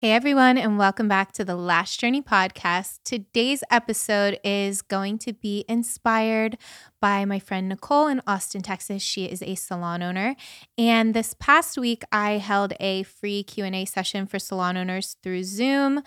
Hey everyone, and welcome back to the Lash Journey podcast. Today's episode is going to be inspired by my friend Nicole in Austin, Texas. She is a salon owner, and this past week I held a free Q and A session for salon owners through Zoom,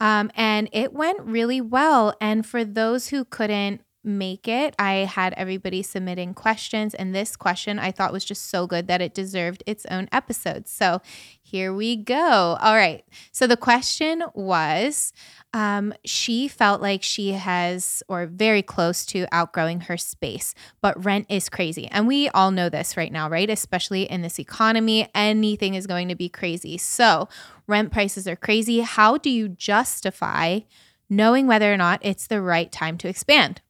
um, and it went really well. And for those who couldn't make it. I had everybody submitting questions, and this question I thought was just so good that it deserved its own episode. So here we go. All right. So the question was um, she felt like she has, or very close to outgrowing her space, but rent is crazy. And we all know this right now, right? Especially in this economy, anything is going to be crazy. So rent prices are crazy. How do you justify? Knowing whether or not it's the right time to expand.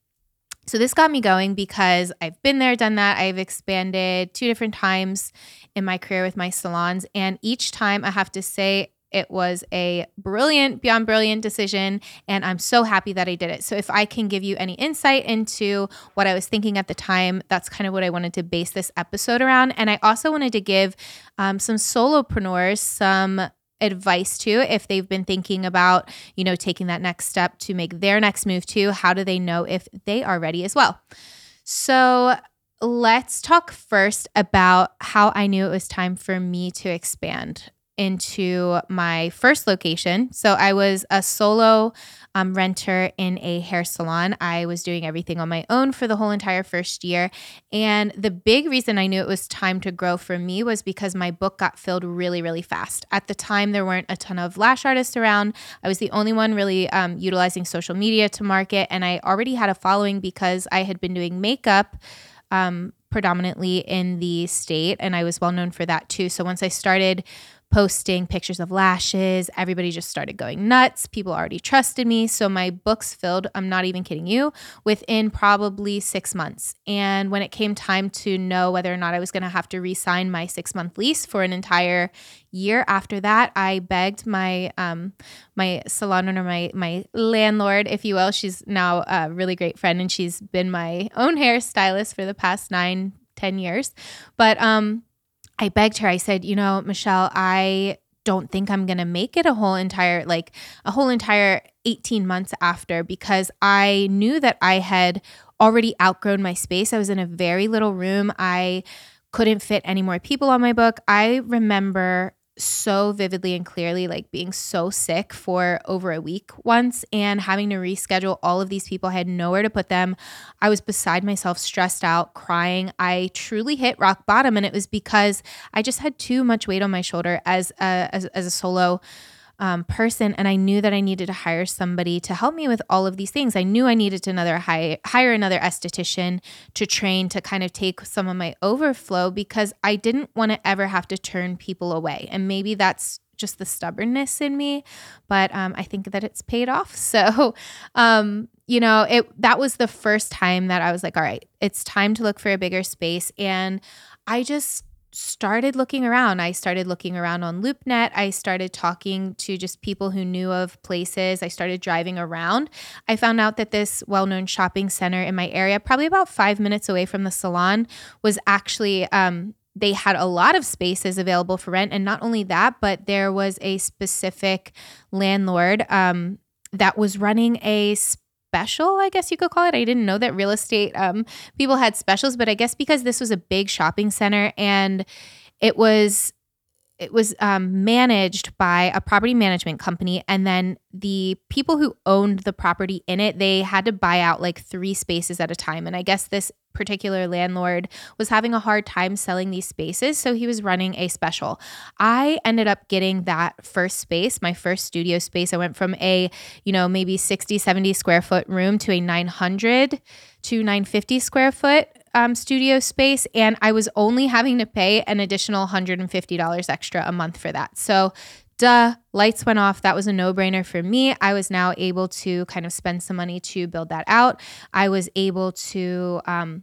So this got me going because I've been there, done that. I've expanded two different times in my career with my salons. And each time I have to say, it was a brilliant, beyond brilliant decision. And I'm so happy that I did it. So, if I can give you any insight into what I was thinking at the time, that's kind of what I wanted to base this episode around. And I also wanted to give um, some solopreneurs some advice to if they've been thinking about, you know, taking that next step to make their next move to? How do they know if they are ready as well? So, let's talk first about how I knew it was time for me to expand into my first location. So I was a solo um, renter in a hair salon. I was doing everything on my own for the whole entire first year. And the big reason I knew it was time to grow for me was because my book got filled really, really fast. At the time, there weren't a ton of lash artists around. I was the only one really um, utilizing social media to market. And I already had a following because I had been doing makeup. Um, predominantly in the state, and I was well known for that too. So once I started posting pictures of lashes. Everybody just started going nuts. People already trusted me. So my books filled, I'm not even kidding you, within probably six months. And when it came time to know whether or not I was going to have to re sign my six month lease for an entire year after that, I begged my um, my salon owner, my my landlord, if you will. She's now a really great friend, and she's been my own hairstylist for the past nine, ten years. But um, I begged her, I said, you know, Michelle, I don't think I'm going to make it a whole entire, like a whole entire 18 months after because I knew that I had already outgrown my space. I was in a very little room. I couldn't fit any more people on my book. I remember so vividly and clearly like being so sick for over a week once and having to reschedule all of these people. I had nowhere to put them. I was beside myself stressed out crying. I truly hit rock bottom and it was because i just had too much weight on my shoulder as a, as, as a solo um, person and i knew that i needed to hire somebody to help me with all of these things. I knew i needed to another hire, hire another esthetician to train to kind of take some of my overflow because i didn't want to ever have to turn people away. And maybe that's just the stubbornness in me but um, i think that it's paid off. So um, you know it that was the first time that i was like all right it's time to look for a bigger space. And i just started looking around. I started looking around on LoopNet. I started talking to just people who knew of places. I started driving around. I found out that this well known shopping center in my area, probably about five minutes away from the salon, was actually. Um, they had a lot of spaces available for rent. And not only that, but there was a specific landlord um, that was running a special, I guess you could call it. I didn't know that real estate um, people had specials, but I guess because this was a big shopping center and it was it was um, managed by a property management company and then the people who owned the property in it they had to buy out like three spaces at a time. And i guess this particular landlord was having a hard time selling these spaces so he was running a special. I ended up getting that first space my first studio space. I went from a you know maybe 60 70 square foot room to a 900 to 950 square foot um, studio space, and I was only having to pay an additional $150 extra a month for that. So, duh, lights went off. That was a no brainer for me. I was now able to kind of spend some money to build that out. I was able to, um,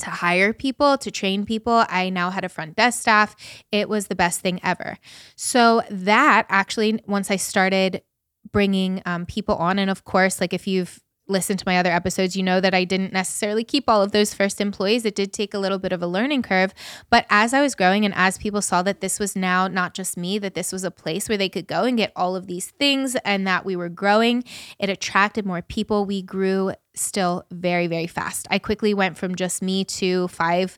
to hire people, to train people. I now had a front desk staff. It was the best thing ever. So, that actually, once I started bringing um, people on, and of course, like if you've listened to my other episodes, you know that I didn't necessarily keep all of those first employees. It did take a little bit of a learning curve. But as I was growing and as people saw that this was now not just me, that this was a place where they could go and get all of these things and that we were growing, it attracted more people. We grew still very, very fast. I quickly went from just me to five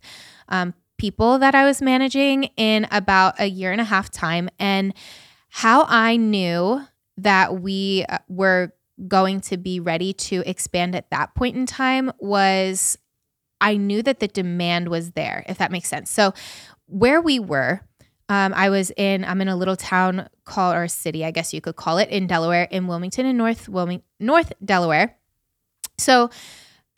um, people that I was managing in about a year and a half time. And how I knew that we uh, were going to be ready to expand at that point in time was I knew that the demand was there, if that makes sense. So, where we were, um, I was in, I'm in a little town called, or city, I guess you could call it, in Delaware, in Wilmington, in North Wilmington, North Delaware. So,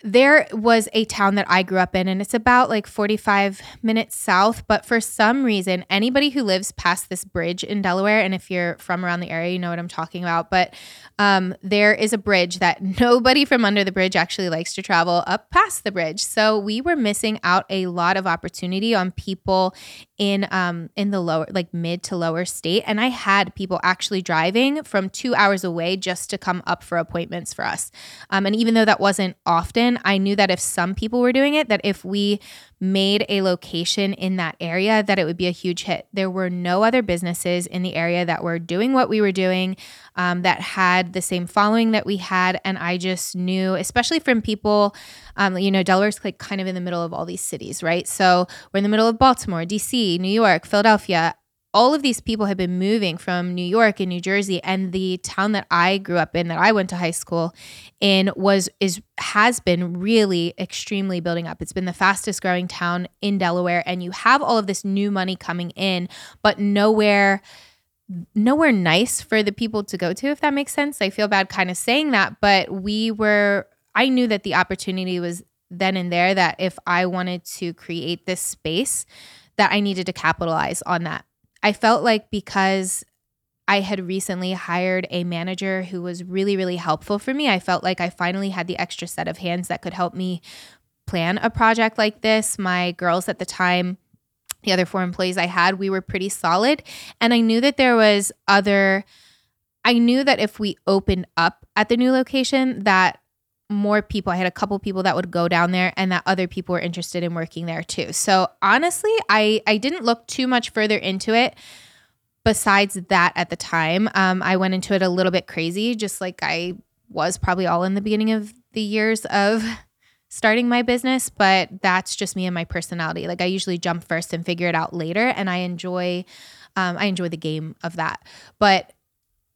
there was a town that I grew up in, and it's about like 45 minutes south. But for some reason, anybody who lives past this bridge in Delaware, and if you're from around the area, you know what I'm talking about. But um, there is a bridge that nobody from under the bridge actually likes to travel up past the bridge. So we were missing out a lot of opportunity on people in um in the lower like mid to lower state and i had people actually driving from two hours away just to come up for appointments for us um, and even though that wasn't often i knew that if some people were doing it that if we made a location in that area that it would be a huge hit. There were no other businesses in the area that were doing what we were doing um, that had the same following that we had. And I just knew, especially from people, um, you know, Delaware's like kind of in the middle of all these cities, right? So we're in the middle of Baltimore, DC, New York, Philadelphia all of these people had been moving from New York and New Jersey and the town that I grew up in that I went to high school in was is has been really extremely building up. It's been the fastest growing town in Delaware and you have all of this new money coming in but nowhere nowhere nice for the people to go to if that makes sense. I feel bad kind of saying that, but we were I knew that the opportunity was then and there that if I wanted to create this space that I needed to capitalize on that I felt like because I had recently hired a manager who was really, really helpful for me, I felt like I finally had the extra set of hands that could help me plan a project like this. My girls at the time, the other four employees I had, we were pretty solid. And I knew that there was other, I knew that if we opened up at the new location, that more people. I had a couple people that would go down there and that other people were interested in working there too. So honestly, I I didn't look too much further into it besides that at the time. Um, I went into it a little bit crazy, just like I was probably all in the beginning of the years of starting my business, but that's just me and my personality. Like I usually jump first and figure it out later and I enjoy um, I enjoy the game of that. But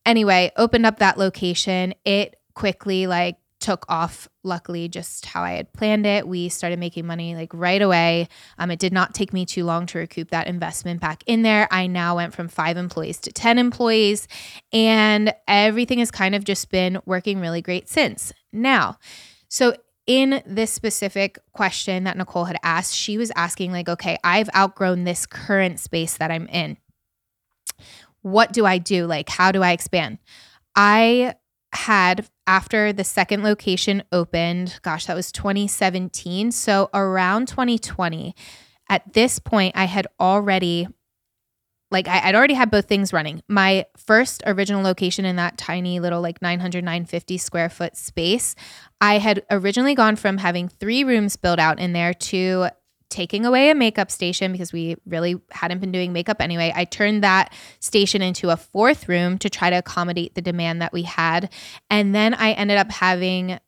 anyway, opened up that location. It quickly like took off luckily just how i had planned it. We started making money like right away. Um, it did not take me too long to recoup that investment back in there. I now went from five employees to 10 employees and everything has kind of just been working really great since. Now so in this specific question that nicole had asked she was asking like okay i've outgrown this current space that i'm in. What do i do? Like how do i expand? I had after the second location opened, gosh, that was 2017. So around 2020, at this point, I had already like I, would already had both things running. My first original location in that tiny little like 900, 950 square foot space, I had originally gone from having three rooms built out in there to taking away a makeup station because we really hadn't been doing makeup anyway. I turned that station into a fourth room to try to accommodate the demand that we had. And then I ended up having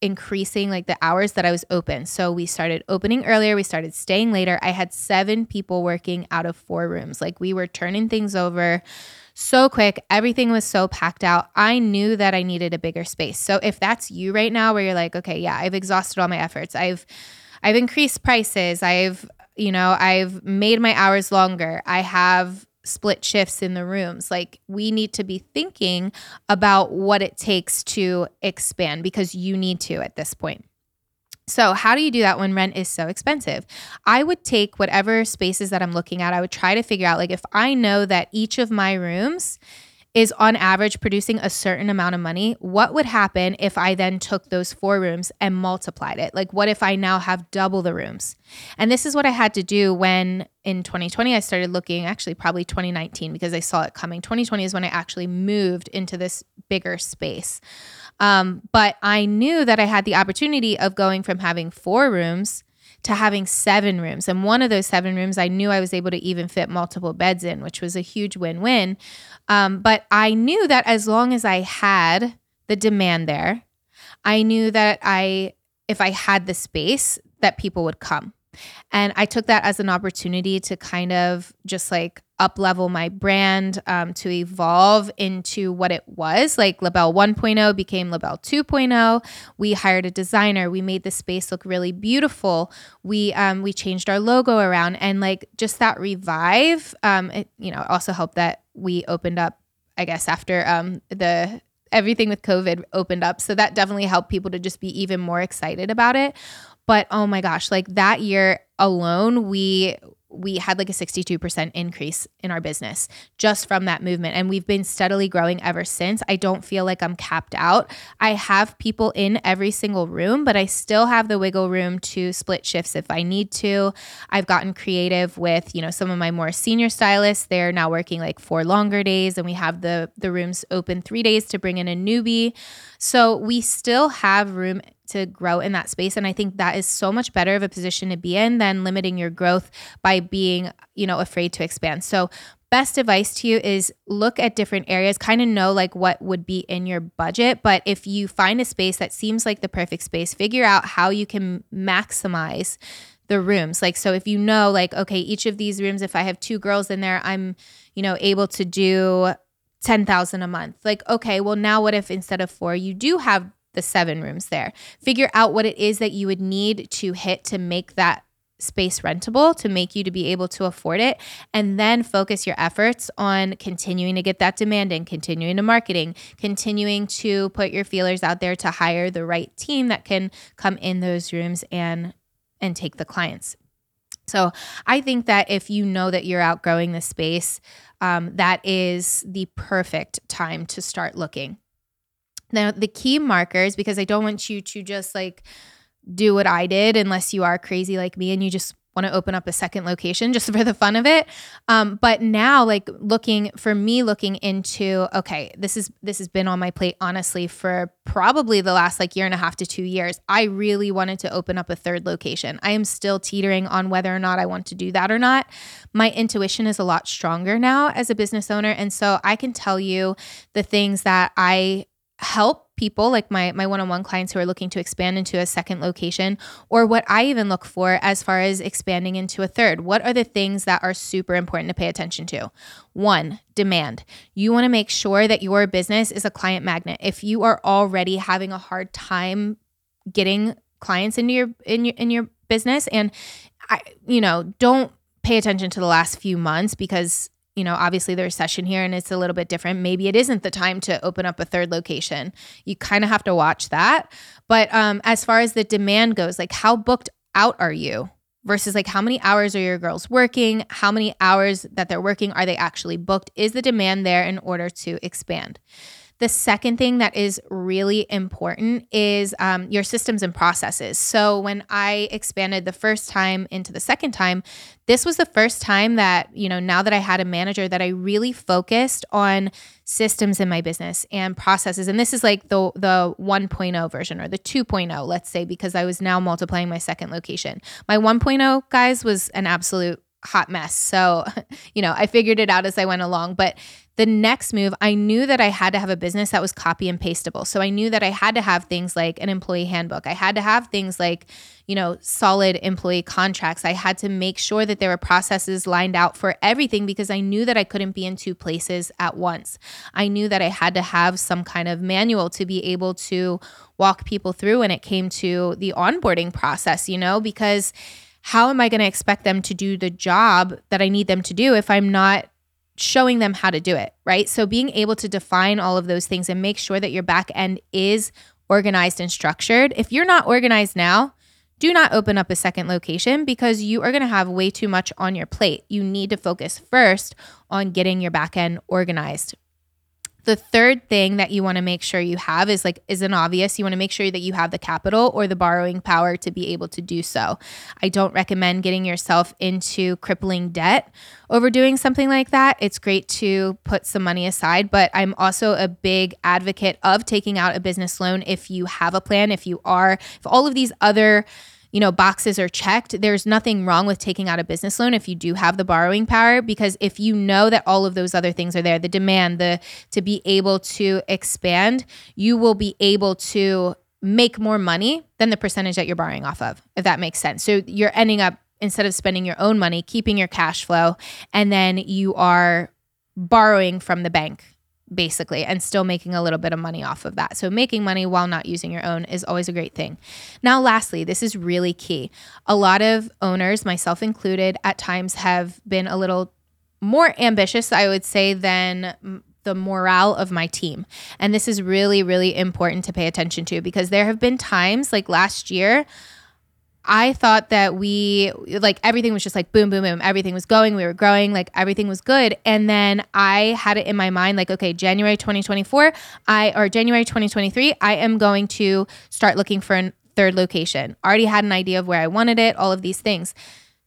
increasing like the hours that I was open. So we started opening earlier, we started staying later. I had 7 people working out of 4 rooms. Like we were turning things over so quick. Everything was so packed out. I knew that I needed a bigger space. So if that's you right now where you're like, okay, yeah, I've exhausted all my efforts. I've I've increased prices. I've, you know, I've made my hours longer. I have split shifts in the rooms. Like we need to be thinking about what it takes to expand because you need to at this point. So, how do you do that when rent is so expensive? I would take whatever spaces that I'm looking at, I would try to figure out like if I know that each of my rooms is on average producing a certain amount of money, what would happen if I then took those four rooms and multiplied it? Like, what if I now have double the rooms? And this is what I had to do when in 2020 I started looking, actually, probably 2019, because I saw it coming. 2020 is when I actually moved into this bigger space. Um, but I knew that I had the opportunity of going from having four rooms to having seven rooms. And one of those seven rooms, I knew I was able to even fit multiple beds in, which was a huge win win. Um, but I knew that as long as I had the demand there, I knew that I, if I had the space, that people would come. And I took that as an opportunity to kind of just like up level my brand, um, to evolve into what it was. Like LaBelle 1.0 became LaBelle 2.0. We hired a designer. We made the space look really beautiful. We um, we changed our logo around, and like just that revive. Um, it, you know, also helped that we opened up. I guess after um, the everything with COVID opened up. So that definitely helped people to just be even more excited about it. But oh my gosh, like that year alone, we we had like a 62% increase in our business just from that movement. And we've been steadily growing ever since. I don't feel like I'm capped out. I have people in every single room, but I still have the wiggle room to split shifts if I need to. I've gotten creative with, you know, some of my more senior stylists. They're now working like four longer days and we have the the rooms open 3 days to bring in a newbie. So we still have room to grow in that space. And i think that is so much better of a position to be in than limiting your growth by being you know afraid to expand. So best advice to you is look at different areas kind of know like what would be in your budget. But if you find a space that seems like the perfect space figure out how you can maximize the rooms. Like so if you know like okay each of these rooms if i have two girls in there i'm you know able to do 10,000 a month. Like, okay, well, now what if instead of four, you do have the seven rooms there. Figure out what it is that you would need to hit to make that space rentable to make you to be able to afford it and then focus your efforts on continuing to get that demand in continuing to marketing continuing to put your feelers out there to hire the right team that can come in those rooms and and take the clients so i think that if you know that you're outgrowing the space um, that is the perfect time to start looking now, the key markers, because I don't want you to just like do what I did unless you are crazy like me and you just want to open up a second location just for the fun of it. Um, but now, like looking for me, looking into okay, this is this has been on my plate honestly for probably the last like year and a half to two years. I really wanted to open up a third location. I am still teetering on whether or not I want to do that or not. My intuition is a lot stronger now as a business owner, and so I can tell you the things that I help people like my my one-on-one clients who are looking to expand into a second location or what I even look for as far as expanding into a third. What are the things that are super important to pay attention to? One, demand. You want to make sure that your business is a client magnet. If you are already having a hard time getting clients into your in your in your business and I you know, don't pay attention to the last few months because you know, obviously the recession here and it's a little bit different. Maybe it isn't the time to open up a third location. You kind of have to watch that. But um, as far as the demand goes, like how booked out are you versus like how many hours are your girls working? How many hours that they're working are they actually booked? Is the demand there in order to expand? The second thing that is really important is um, your systems and processes. So, when I expanded the first time into the second time, this was the first time that, you know, now that I had a manager, that I really focused on systems in my business and processes. And this is like the, the 1.0 version or the 2.0, let's say, because I was now multiplying my second location. My 1.0, guys, was an absolute hot mess. So, you know, I figured it out as I went along. But the next move, I knew that I had to have a business that was copy and pastable. So I knew that I had to have things like an employee handbook. I had to have things like, you know, solid employee contracts. I had to make sure that there were processes lined out for everything because I knew that I couldn't be in two places at once. I knew that I had to have some kind of manual to be able to walk people through when it came to the onboarding process, you know, because how am I going to expect them to do the job that I need them to do if I'm not showing them how to do it, right? So being able to define all of those things and make sure that your back end is organized and structured. If you're not organized now, do not open up a second location because you are going to have way too much on your plate. You need to focus first on getting your back end organized. The third thing that you want to make sure you have is like isn't obvious. You want to make sure that you have the capital or the borrowing power to be able to do so. I don't recommend getting yourself into crippling debt over doing something like that. It's great to put some money aside, but I'm also a big advocate of taking out a business loan if you have a plan, if you are if all of these other you know, boxes are checked, there's nothing wrong with taking out a business loan if you do have the borrowing power because if you know that all of those other things are there, the demand, the to be able to expand, you will be able to make more money than the percentage that you're borrowing off of, if that makes sense. So you're ending up instead of spending your own money, keeping your cash flow, and then you are borrowing from the bank basically, and still making a little bit of money off of that. So, making money while not using your own is always a great thing. Now, lastly, this is really key. A lot of owners, myself included, at times have been a little more ambitious, I would say, than the morale of my team. And this is really, really important to pay attention to because there have been times like last year I thought that we like everything was just like boom, boom, boom. Everything was going. We were growing. Like everything was good. And then I had it in my mind, like, okay, January 2024, I or January 2023, I am going to start looking for a third location. Already had an idea of where I wanted it, all of these things.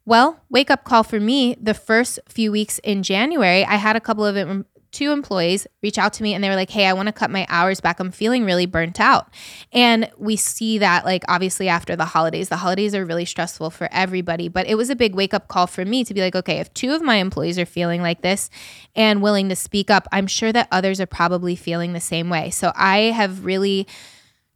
Well, wake up call for me the first few weeks in January. I had a couple of two employees reach out to me and they were like, Hey, I want to cut my hours back. I'm feeling really burnt out. And we see that, like, obviously after the holidays, the holidays are really stressful for everybody. But it was a big wake up call for me to be like, okay, if two of my employees are feeling like this and willing to speak up, I'm sure that others are probably feeling the same way. So I have really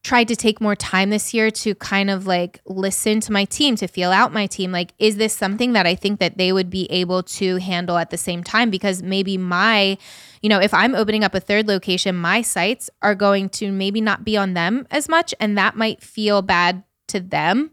tried to take more time this year to kind of like listen to my team to feel out my team like is this something that i think that they would be able to handle at the same time because maybe my you know if i'm opening up a third location my sights are going to maybe not be on them as much and that might feel bad to them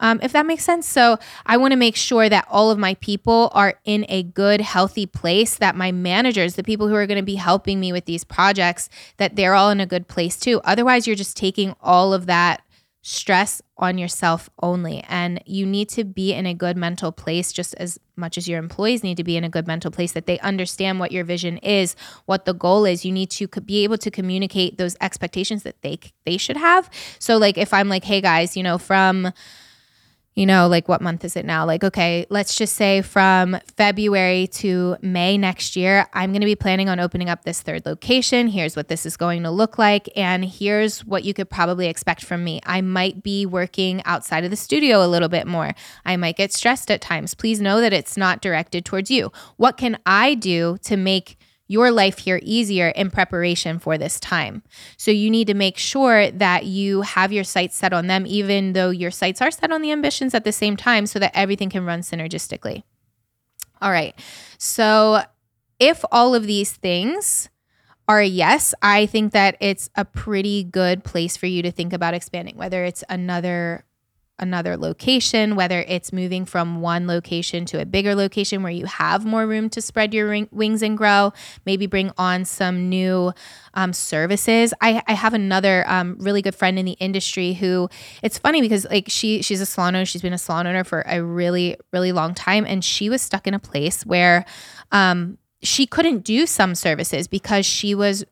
um, if that makes sense. So I want to make sure that all of my people are in a good, healthy place, that my managers, the people who are going to be helping me with these projects, that they're all in a good place too. Otherwise, you're just taking all of that stress on yourself only. And you need to be in a good mental place just as much as your employees need to be in a good mental place that they understand what your vision is, what the goal is. You need to be able to communicate those expectations that they they should have. So like if I'm like, "Hey guys, you know, from you know, like what month is it now? Like, okay, let's just say from February to May next year, I'm going to be planning on opening up this third location. Here's what this is going to look like. And here's what you could probably expect from me. I might be working outside of the studio a little bit more. I might get stressed at times. Please know that it's not directed towards you. What can I do to make your life here easier in preparation for this time. So you need to make sure that you have your sights set on them, even though your sights are set on the ambitions at the same time, so that everything can run synergistically. All right. So if all of these things are yes, I think that it's a pretty good place for you to think about expanding, whether it's another another location, whether it's moving from one location to a bigger location where you have more room to spread your ring, wings and grow, maybe bring on some new um, services. I, I, have another um, really good friend in the industry who it's funny because like she she's a salon owner, she's been a salon owner for a really really long time, and she was stuck in a place where. Um, she couldn't do some services because she was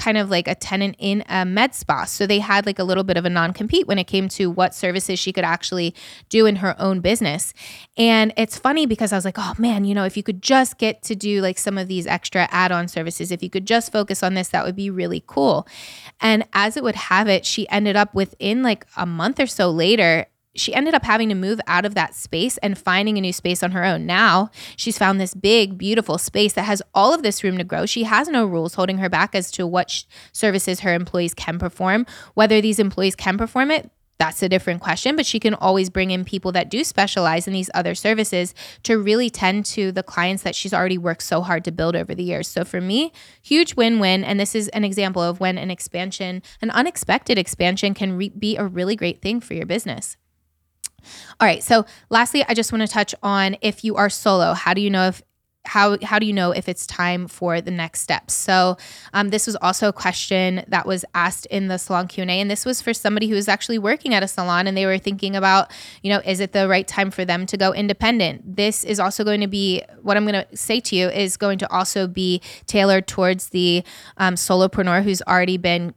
kind of like a tenant in a med spa. So they had like a little bit of a non compete when it came to what services she could actually do in her own business. And it's funny because I was like, oh man, you know, if you could just get to do like some of these extra add on services, if you could just focus on this, that would be really cool. And as it would have it, she ended up within like a month or so later she ended up having to move out of that space and finding a new space on her own. Now she's found this big, beautiful space that has all of this room to grow. She has no rules holding her back as to what sh- services her employees can perform. Whether these employees can perform it, that's a different question, but she can always bring in people that do specialize in these other services to really tend to the clients that she's already worked so hard to build over the years. So for me, huge win win. And this is an example of when an expansion, an unexpected expansion, can re- be a really great thing for your business. All right. So, lastly, I just want to touch on if you are solo, how do you know if how how do you know if it's time for the next steps so um, this was also a question that was asked in the salon q&a and this was for somebody who was actually working at a salon and they were thinking about you know is it the right time for them to go independent this is also going to be what i'm going to say to you is going to also be tailored towards the um, solopreneur who's already been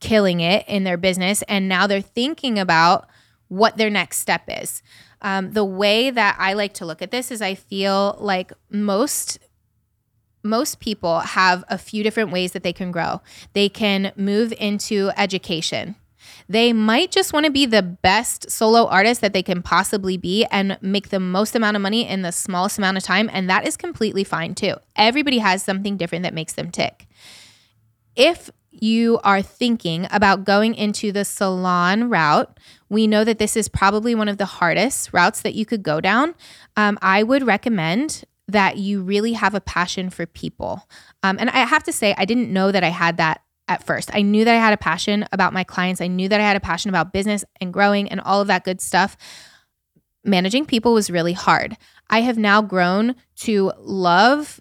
killing it in their business and now they're thinking about what their next step is um, the way that I like to look at this is I feel like most most people have a few different ways that they can grow. They can move into education. They might just want to be the best solo artist that they can possibly be and make the most amount of money in the smallest amount of time. And that is completely fine too. Everybody has something different that makes them tick. If you are thinking about going into the salon route, we know that this is probably one of the hardest routes that you could go down. Um, I would recommend that you really have a passion for people. Um, and I have to say, I didn't know that I had that at first. I knew that I had a passion about my clients, I knew that I had a passion about business and growing and all of that good stuff. Managing people was really hard. I have now grown to love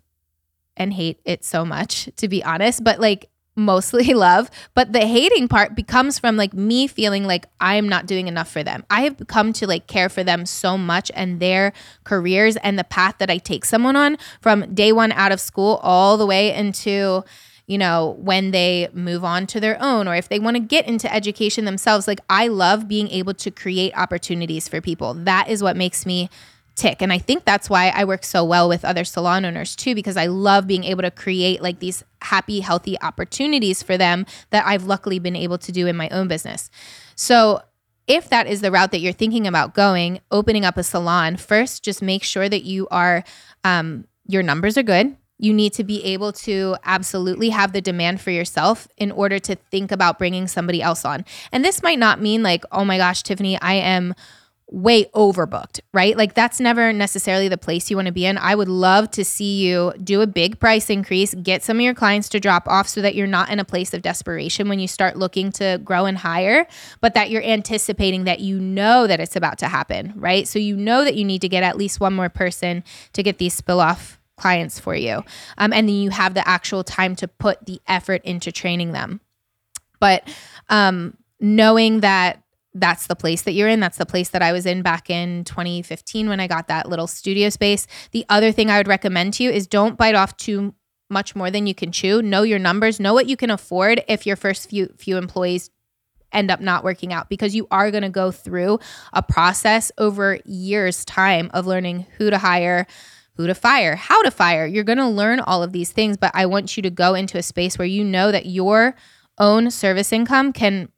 and hate it so much, to be honest, but like mostly love, but the hating part becomes from like me feeling like I'm not doing enough for them. I have come to like care for them so much and their careers and the path that I take someone on from day one out of school all the way into you know, when they move on to their own or if they want to get into education themselves. Like, I love being able to create opportunities for people. That is what makes me tick. And I think that's why I work so well with other salon owners too, because I love being able to create like these happy, healthy opportunities for them that I've luckily been able to do in my own business. So, if that is the route that you're thinking about going, opening up a salon, first just make sure that you are, um, your numbers are good. You need to be able to absolutely have the demand for yourself in order to think about bringing somebody else on. And this might not mean like, oh my gosh, Tiffani, I am way overbooked, right? Like that's never necessarily the place you want to be in. I would love to see you do a big price increase, get some of your clients to drop off so that you're not in a place of desperation when you start looking to grow and hire, but that you're anticipating that you know that it's about to happen, right? So you know that you need to get at least one more person to get these spill off clients for you. Um, and then you have the actual time to put the effort into training them. But um, knowing that that's the place that you're in. That's the place that I was in back in 2015 when I got that little studio space. The other thing I would recommend to you is don't bite off too much more than you can chew. Know your numbers, know what you can afford if your first few few employees end up not working out because you are going to go through a process over years time of learning who to hire, who to fire, how to fire. You're going to learn all of these things, but I want you to go into a space where you know that your own service income can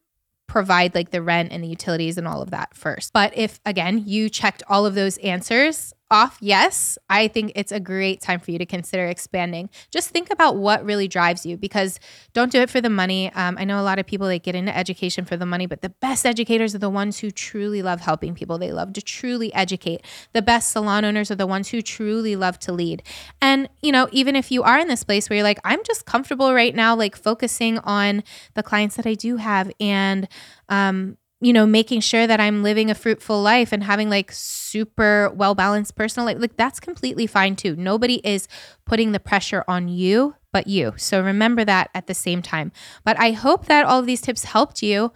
provide like the rent and the utilities and all of that first. But if again, you checked all of those answers, off yes, I think it's a great time for you to consider expanding. Just think about what really drives you because don't do it for the money. Um, I know a lot of people that get into education for the money, but the best educators are the ones who truly love helping people. They love to truly educate. The best salon owners are the ones who truly love to lead. And, you know, even if you are in this place where you're like, I'm just comfortable right now, like focusing on the clients that I do have and, um, you know, making sure that I'm living a fruitful life and having like super well balanced personal life, like that's completely fine too. Nobody is putting the pressure on you but you. So remember that at the same time. But I hope that all of these tips helped you.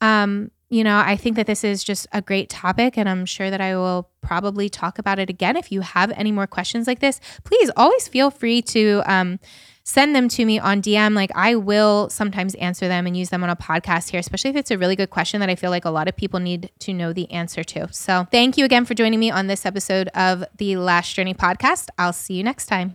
Um, you know, I think that this is just a great topic, and I'm sure that I will probably talk about it again. If you have any more questions like this, please always feel free to um, send them to me on DM. Like I will sometimes answer them and use them on a podcast here, especially if it's a really good question that I feel like a lot of people need to know the answer to. So thank you again for joining me on this episode of the Lash Journey podcast. I'll see you next time.